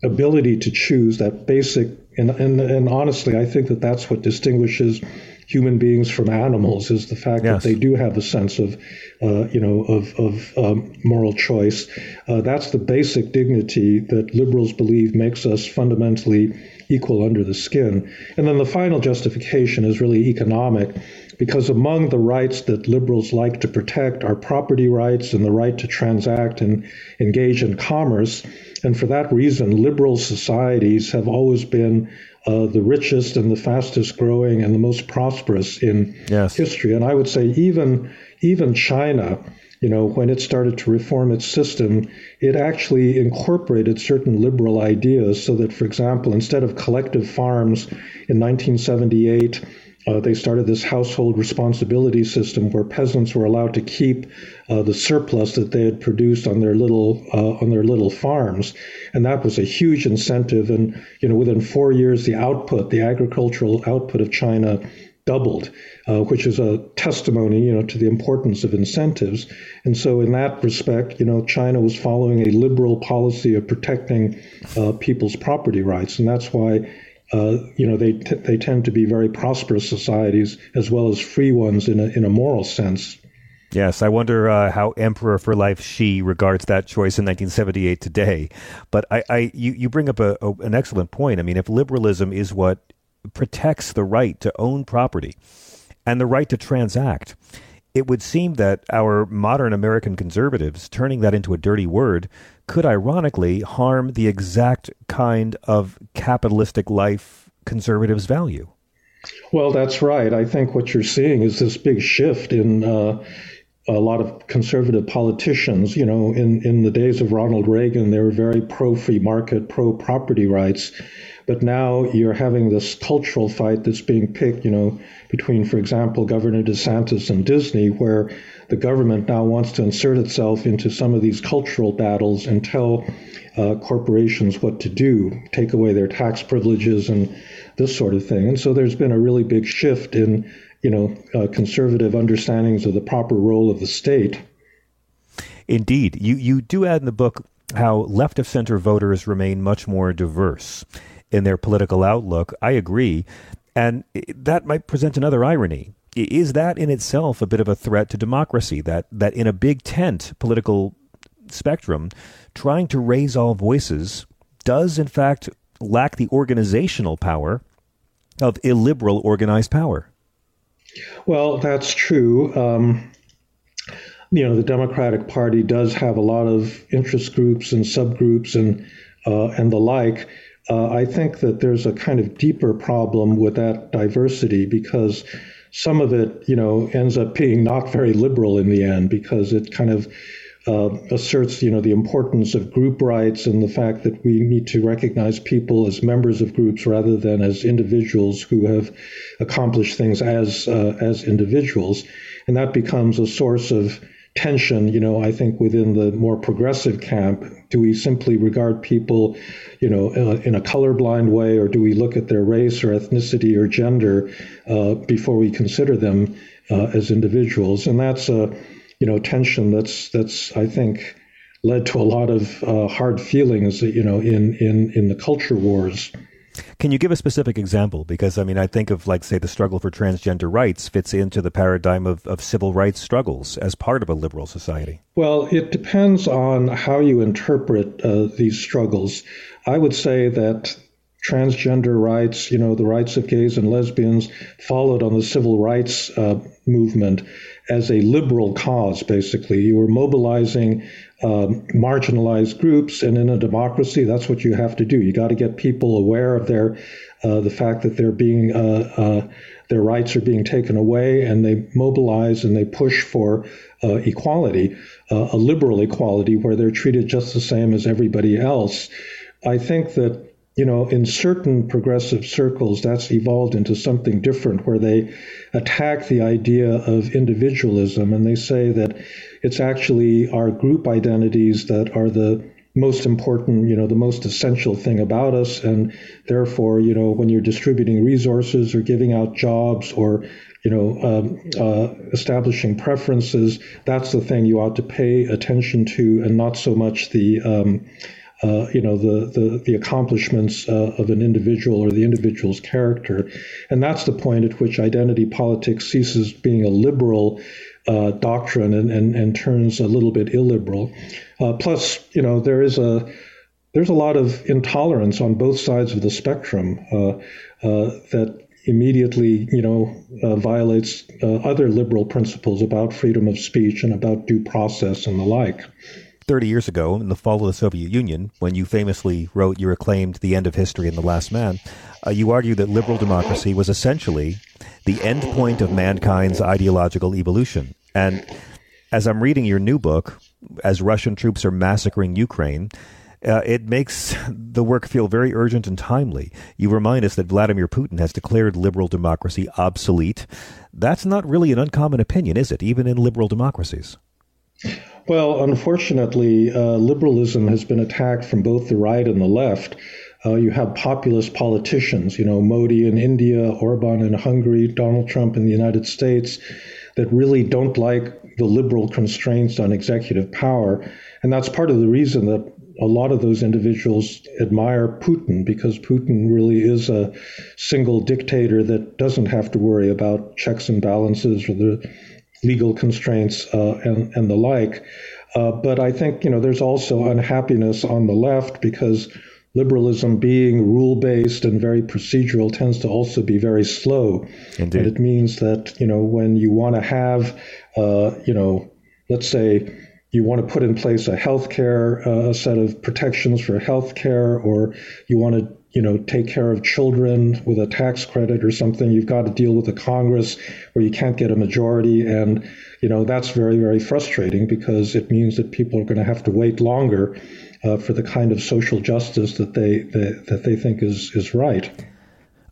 ability to choose, that basic, and, and and honestly, I think that that's what distinguishes human beings from animals is the fact yes. that they do have a sense of, uh, you know, of, of um, moral choice. Uh, that's the basic dignity that liberals believe makes us fundamentally equal under the skin. And then the final justification is really economic because among the rights that liberals like to protect are property rights and the right to transact and engage in commerce. And for that reason, liberal societies have always been uh, the richest and the fastest growing and the most prosperous in yes. history. And I would say even even China, you know, when it started to reform its system, it actually incorporated certain liberal ideas so that, for example, instead of collective farms in 1978 uh, they started this household responsibility system where peasants were allowed to keep uh, the surplus that they had produced on their little uh, on their little farms, and that was a huge incentive. And you know, within four years, the output, the agricultural output of China, doubled, uh, which is a testimony, you know, to the importance of incentives. And so, in that respect, you know, China was following a liberal policy of protecting uh, people's property rights, and that's why uh, you know, they t- they tend to be very prosperous societies as well as free ones in a in a moral sense. Yes, I wonder uh, how Emperor for Life Xi regards that choice in 1978 today. But I, I you, you bring up a, a, an excellent point. I mean, if liberalism is what protects the right to own property and the right to transact, it would seem that our modern American conservatives, turning that into a dirty word, could ironically harm the exact kind of capitalistic life conservatives value. Well, that's right. I think what you're seeing is this big shift in uh, a lot of conservative politicians, you know, in, in the days of Ronald Reagan, they were very pro free market, pro property rights. But now you're having this cultural fight that's being picked, you know, between, for example, Governor DeSantis and Disney, where the government now wants to insert itself into some of these cultural battles and tell uh, corporations what to do, take away their tax privileges and this sort of thing. And so there's been a really big shift in, you know, uh, conservative understandings of the proper role of the state. Indeed, you you do add in the book how left of center voters remain much more diverse in their political outlook. I agree. And that might present another irony. Is that in itself a bit of a threat to democracy? That, that in a big tent political spectrum, trying to raise all voices does, in fact, lack the organizational power of illiberal organized power? Well, that's true. Um, you know, the Democratic Party does have a lot of interest groups and subgroups and uh, and the like. Uh, I think that there's a kind of deeper problem with that diversity because some of it, you know, ends up being not very liberal in the end because it kind of uh, asserts, you know, the importance of group rights and the fact that we need to recognize people as members of groups rather than as individuals who have accomplished things as uh, as individuals, and that becomes a source of tension, you know, I think within the more progressive camp, do we simply regard people, you know, uh, in a colorblind way, or do we look at their race or ethnicity or gender uh, before we consider them uh, as individuals? And that's a, you know, tension that's that's I think led to a lot of uh, hard feelings, you know, in in in the culture wars. Can you give a specific example? Because I mean, I think of like say the struggle for transgender rights fits into the paradigm of, of civil rights struggles as part of a liberal society. Well, it depends on how you interpret uh, these struggles. I would say that transgender rights, you know, the rights of gays and lesbians, followed on the civil rights uh, movement as a liberal cause, basically. You were mobilizing um, marginalized groups, and in a democracy, that's what you have to do. You got to get people aware of their uh, the fact that they're being uh, uh, their rights are being taken away, and they mobilize and they push for uh, equality, uh, a liberal equality where they're treated just the same as everybody else. I think that you know, in certain progressive circles, that's evolved into something different where they attack the idea of individualism and they say that it's actually our group identities that are the most important, you know, the most essential thing about us. And therefore, you know, when you're distributing resources or giving out jobs or, you know, um, uh, establishing preferences, that's the thing you ought to pay attention to and not so much the, um, uh, you know the the, the accomplishments uh, of an individual or the individual's character, and that's the point at which identity politics ceases being a liberal uh, doctrine and, and and turns a little bit illiberal. Uh, plus, you know there is a there's a lot of intolerance on both sides of the spectrum uh, that immediately, you know, uh, violates uh, other liberal principles about freedom of speech and about due process and the like. 30 years ago, in the fall of the Soviet Union, when you famously wrote your acclaimed The End of History and The Last Man, uh, you argued that liberal democracy was essentially the end point of mankind's ideological evolution. And as I'm reading your new book, as Russian troops are massacring Ukraine, uh, it makes the work feel very urgent and timely. You remind us that Vladimir Putin has declared liberal democracy obsolete. That's not really an uncommon opinion, is it, even in liberal democracies? Well, unfortunately, uh, liberalism has been attacked from both the right and the left. Uh, you have populist politicians, you know, Modi in India, Orban in Hungary, Donald Trump in the United States, that really don't like the liberal constraints on executive power. And that's part of the reason that a lot of those individuals admire Putin because Putin really is a single dictator that doesn't have to worry about checks and balances or the legal constraints uh, and, and the like. Uh, but I think you know there's also unhappiness on the left because liberalism, being rule based and very procedural, tends to also be very slow. Indeed. And it means that you know when you want to have uh, you know let's say you want to put in place a health care, uh, a set of protections for health care, or you want to you know, take care of children with a tax credit or something. You've got to deal with the Congress where you can't get a majority. And, you know, that's very, very frustrating because it means that people are going to have to wait longer uh, for the kind of social justice that they, that, that they think is, is right.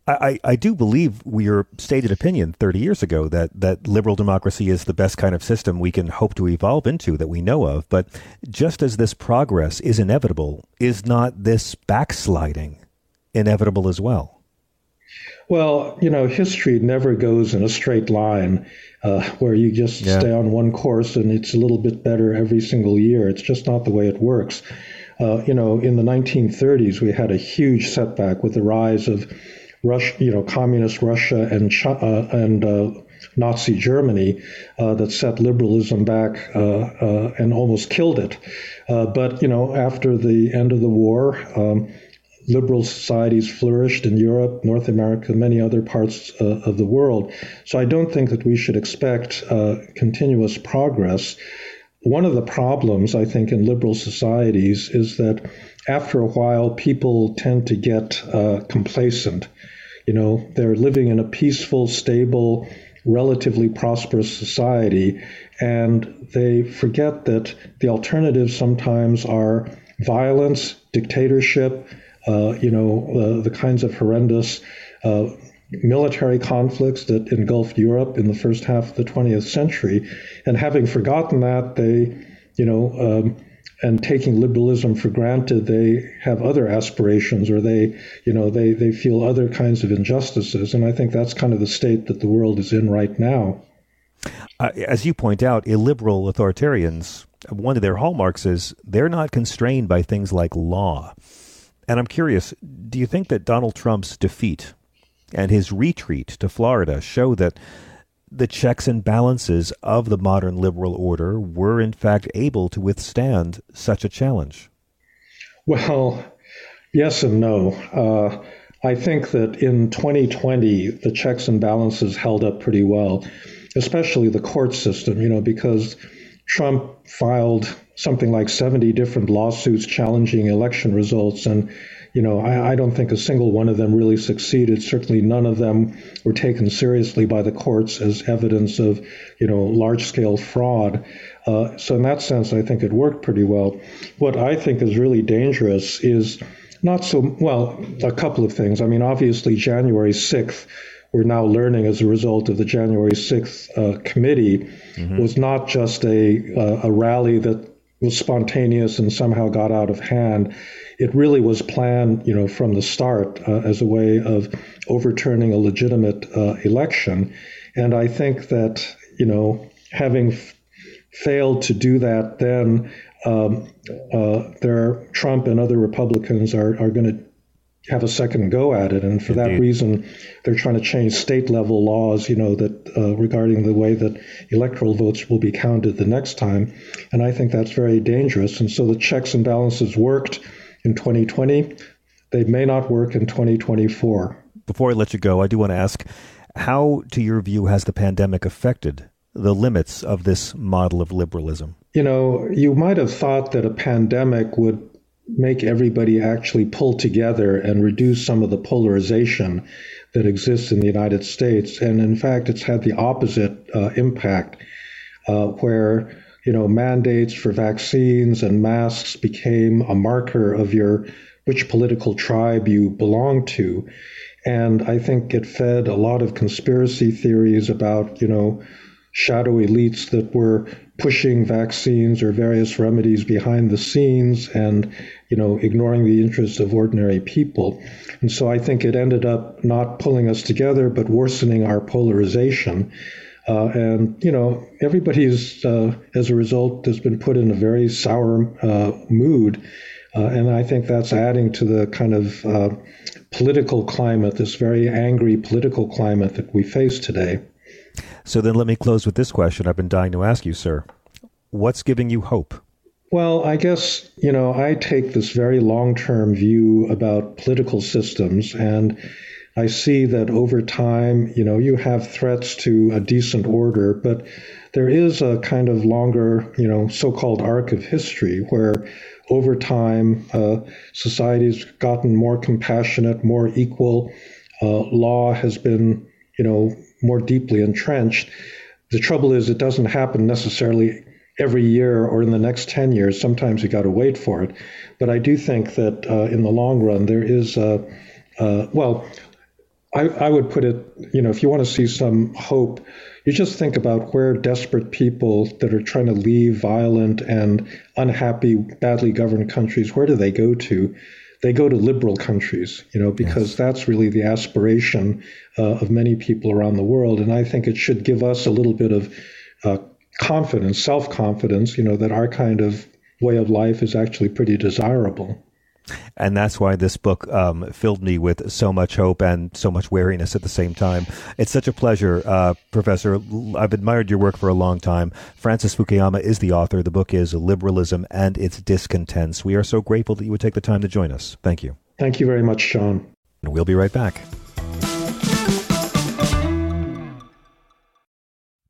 I, I do believe your stated opinion 30 years ago that, that liberal democracy is the best kind of system we can hope to evolve into that we know of. But just as this progress is inevitable, is not this backsliding inevitable as well? Well, you know, history never goes in a straight line uh, where you just yeah. stay on one course and it's a little bit better every single year. It's just not the way it works. Uh, you know, in the 1930s, we had a huge setback with the rise of Russia, you know, communist Russia and uh, and uh, Nazi Germany uh, that set liberalism back uh, uh, and almost killed it. Uh, but you know, after the end of the war, um, liberal societies flourished in Europe, North America, many other parts uh, of the world. So I don't think that we should expect uh, continuous progress. One of the problems, I think, in liberal societies is that after a while, people tend to get uh, complacent. You know, they're living in a peaceful, stable, relatively prosperous society, and they forget that the alternatives sometimes are violence, dictatorship, you know, uh, the kinds of horrendous uh, military conflicts that engulfed Europe in the first half of the 20th century. And having forgotten that, they, you know, um, and taking liberalism for granted, they have other aspirations or they, you know, they, they feel other kinds of injustices. And I think that's kind of the state that the world is in right now. Uh, as you point out, illiberal authoritarians, one of their hallmarks is they're not constrained by things like law. And I'm curious, do you think that Donald Trump's defeat and his retreat to Florida show that the checks and balances of the modern liberal order were in fact able to withstand such a challenge? Well, yes and no. Uh, I think that in 2020, the checks and balances held up pretty well, especially the court system, you know, because Trump filed something like 70 different lawsuits challenging election results. And, you know, I, I, don't think a single one of them really succeeded. Certainly none of them were taken seriously by the courts as evidence of, you know, large scale fraud. Uh, so in that sense, I think it worked pretty well. What I think is really dangerous is not so, well, a couple of things. I mean, obviously, January 6th we're now learning as a result of the January 6th uh, committee mm-hmm. was not just a, uh, a rally that was spontaneous and somehow got out of hand. It really was planned, you know, from the start uh, as a way of overturning a legitimate uh, election. And I think that, you know, having f- failed to do that, then um, uh, there, Trump and other Republicans are, are going to have a second go at it. And for Indeed. that reason, they're trying to change state level laws, you know, that uh, regarding the way that electoral votes will be counted the next time. And I think that's very dangerous. And so the checks and balances worked in 2020. They may not work in 2024. Before I let you go, I do want to ask how, to your view, has the pandemic affected the limits of this model of liberalism? You know, you might have thought that a pandemic would make everybody actually pull together and reduce some of the polarization that exists in the United States. And in fact, it's had the opposite uh, impact, uh, where you know mandates for vaccines and masks became a marker of your which political tribe you belong to. And I think it fed a lot of conspiracy theories about, you know, shadow elites that were pushing vaccines or various remedies behind the scenes and you know ignoring the interests of ordinary people and so i think it ended up not pulling us together but worsening our polarization uh, and you know everybody's uh, as a result has been put in a very sour uh, mood uh, and i think that's adding to the kind of uh, political climate this very angry political climate that we face today so then let me close with this question I've been dying to ask you, sir. What's giving you hope? Well, I guess, you know, I take this very long term view about political systems, and I see that over time, you know, you have threats to a decent order, but there is a kind of longer, you know, so-called arc of history where over time uh, society's gotten more compassionate, more equal. Uh, law has been, you know, more deeply entrenched. The trouble is, it doesn't happen necessarily every year or in the next 10 years. Sometimes you got to wait for it. But I do think that uh, in the long run, there is, uh, well, I, I would put it, you know, if you want to see some hope, you just think about where desperate people that are trying to leave violent and unhappy, badly governed countries, where do they go to? They go to liberal countries, you know, because yes. that's really the aspiration uh, of many people around the world. And I think it should give us a little bit of uh, confidence, self confidence, you know, that our kind of way of life is actually pretty desirable. And that's why this book um, filled me with so much hope and so much wariness at the same time. It's such a pleasure, uh, Professor. I've admired your work for a long time. Francis Fukuyama is the author. The book is Liberalism and Its Discontents. We are so grateful that you would take the time to join us. Thank you. Thank you very much, Sean. And we'll be right back.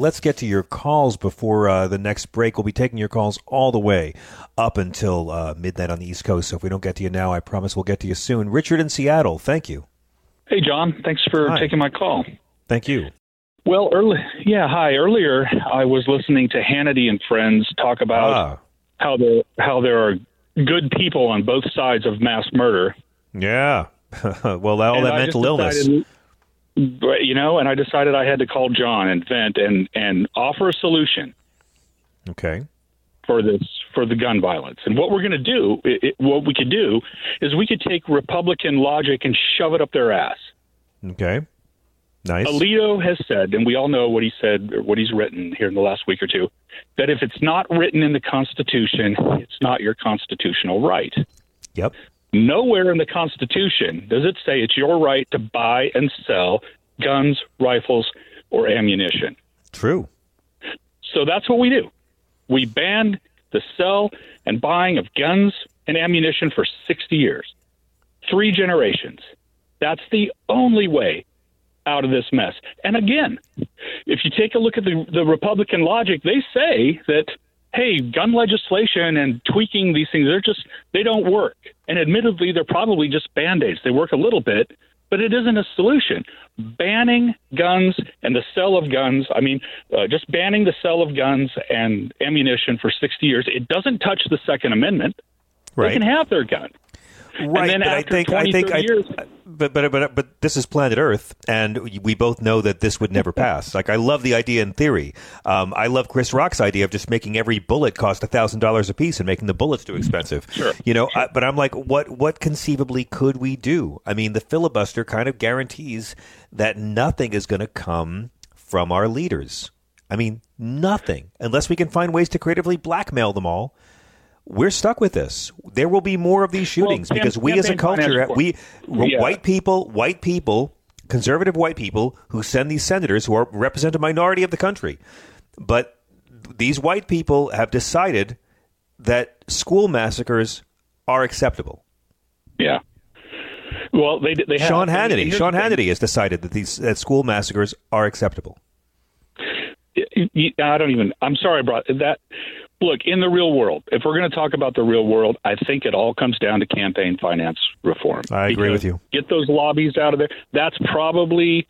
Let's get to your calls before uh, the next break. We'll be taking your calls all the way up until uh, midnight on the East Coast. So if we don't get to you now, I promise we'll get to you soon. Richard in Seattle, thank you. Hey, John. Thanks for hi. taking my call. Thank you. Well, early, yeah, hi. Earlier, I was listening to Hannity and friends talk about ah. how there how there are good people on both sides of mass murder. Yeah. well, all and that I mental illness you know, and I decided I had to call John and vent and and offer a solution. Okay. For this, for the gun violence, and what we're going to do, it, what we could do, is we could take Republican logic and shove it up their ass. Okay. Nice. Alito has said, and we all know what he said, or what he's written here in the last week or two, that if it's not written in the Constitution, it's not your constitutional right. Yep. Nowhere in the Constitution does it say it's your right to buy and sell guns, rifles, or ammunition. True. So that's what we do. We banned the sell and buying of guns and ammunition for 60 years, three generations. That's the only way out of this mess. And again, if you take a look at the, the Republican logic, they say that hey, gun legislation and tweaking these things, they're just, they don't work. And admittedly, they're probably just band aids. They work a little bit, but it isn't a solution. Banning guns and the sale of guns, I mean, uh, just banning the sale of guns and ammunition for 60 years, it doesn't touch the Second Amendment. Right. They can have their gun. Right, and then but after I think 20, I think I, years, but but but but this is planet Earth, and we both know that this would never pass. Like I love the idea in theory. Um, I love Chris Rock's idea of just making every bullet cost a thousand dollars a piece and making the bullets too expensive. Sure, you know. I, but I'm like, what what conceivably could we do? I mean, the filibuster kind of guarantees that nothing is going to come from our leaders. I mean, nothing unless we can find ways to creatively blackmail them all we're stuck with this. There will be more of these shootings well, because we as a culture, we yeah. white people, white people, conservative white people who send these senators who are, represent a minority of the country. But these white people have decided that school massacres are acceptable. Yeah. Well, they they have, Sean Hannity. Sean Hannity has decided that these that school massacres are acceptable. I don't even. I'm sorry, I brought that look, in the real world, if we're going to talk about the real world, I think it all comes down to campaign finance reform. I agree with you. Get those lobbies out of there. That's probably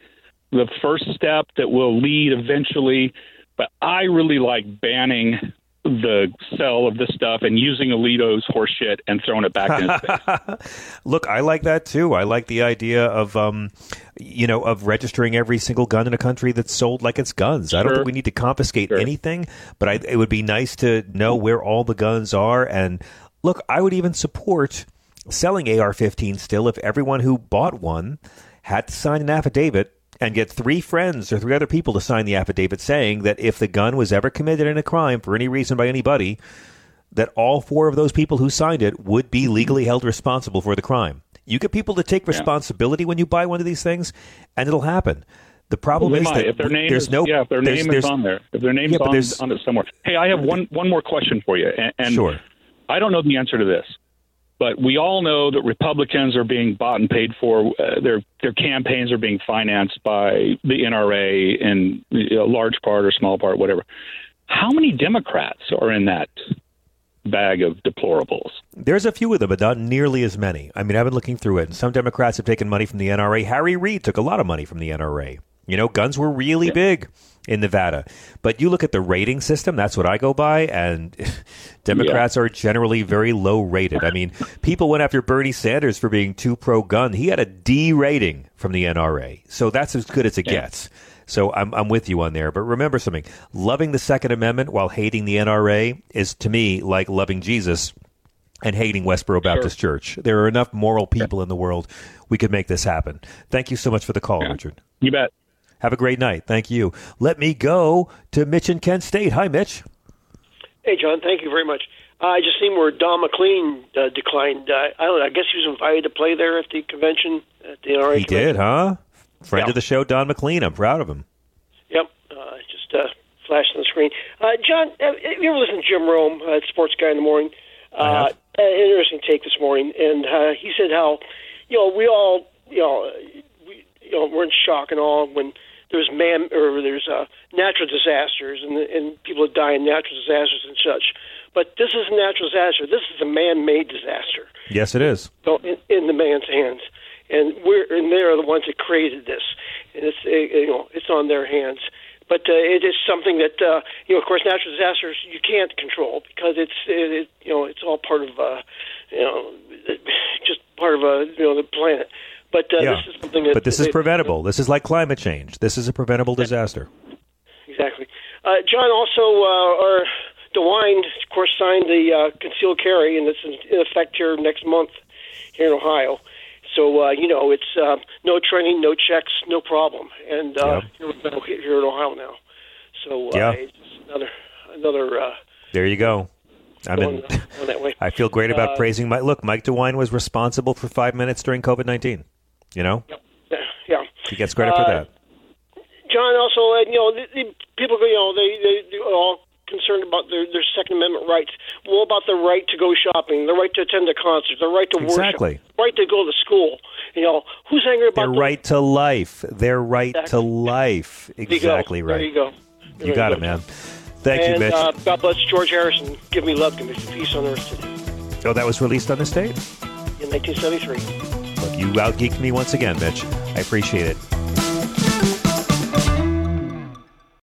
the first step that will lead eventually. But I really like banning the sell of this stuff and using Alito's horseshit and throwing it back in his face. Look, I like that too. I like the idea of, um, you know, of registering every single gun in a country that's sold like it's guns. I don't think we need to confiscate Sure. anything, but I, it would be nice to know where all the guns are. And look, I would even support selling AR-15 still if everyone who bought one had to sign an affidavit and get three friends or three other people to sign the affidavit saying that if the gun was ever committed in a crime for any reason by anybody, that all four of those people who signed it would be mm-hmm. legally held responsible for the crime. You get people to take responsibility when you buy one of these things, and it'll happen. The problem Well, is might. that if their name there's is, no yeah, if their name there's- is on there, if their name's Yeah, but on, on it somewhere. Hey, I have one one more question for you, and, and Sure. I don't know the answer to this, but we all know that Republicans are being bought and paid for. Uh, their their campaigns are being financed by the NRA in a large part or small part, whatever. How many Democrats are in that bag of deplorables? There's a few of them, but not nearly as many. I mean, I've been looking through it, and some Democrats have taken money from the NRA. Harry Reid took a lot of money from the NRA. You know, guns were really big in Nevada. But you look at the rating system, that's what I go by, and Democrats are generally very low rated. I mean, people went after Bernie Sanders for being too pro gun. He had a D rating from the NRA. So that's as good as it gets. So I'm, I'm with you on there. But remember something loving the Second Amendment while hating the NRA is, to me, like loving Jesus and hating Westboro Baptist Church. There are enough moral people in the world. We could make this happen. Thank you so much for the call, Richard. You bet. Have a great night. Thank you. Let me go to Mitch in Kent State. Hi, Mitch. Hey, John. Thank you very much. Uh, I just seen where Don McLean uh, declined. Uh, I don't. know, I guess he was invited to play there at the convention at the NRA. He convention. did, huh? Friend of the show, Don McLean. I'm proud of him. Yep. Uh, just uh, flashed on the screen. Uh, John, have have you ever listened to Jim Rome, uh, Sports Guy in the Morning? Uh, an interesting take this morning, and uh, he said how you know we all you know we you know we're in shock and all when there's man or there's uh, natural disasters and and people die in natural disasters and such. But this is a natural disaster. This is a man-made disaster Yes, it is. so in, in the man's hands, and we're and they're the ones that created this, and it's uh, you know it's on their hands. But uh, it is something that uh, you know, of course, natural disasters you can't control because it's it, it, you know it's all part of uh, you know just part of uh, you know the planet. But uh, yeah. this is something that but this is preventable. This is like climate change. This is a preventable disaster. Exactly. Uh, John also, uh, or DeWine, of course, signed the uh, concealed carry, and it's in, effect here next month here in Ohio. So uh, you know, it's uh, no training, no checks, no problem, and uh, here, here in Ohio now. So uh, Yeah. it's another another. Uh, There you go. I mean, that way. I feel great about Uh, praising Mike. Look, Mike DeWine was responsible for five minutes during COVID 19. You know? Yeah, yeah. He gets credit for Uh, that. John also, uh, you know, the, the people, you know, they they they're all concerned about their their Second Amendment rights. What about the right to go shopping, the right to attend a concert, the right to Exactly. worship, right to go to school? You know, who's angry about Their the- right to life. Their right to Exactly. life. There you. Exactly right. There you go. There You got go. it, man. Thank and, you, Mitch. Uh, God bless George Harrison. Give me love, give me peace on earth today. oh, that was released on this date? In 1973. Look, you outgeeked me once again, Mitch. I appreciate it.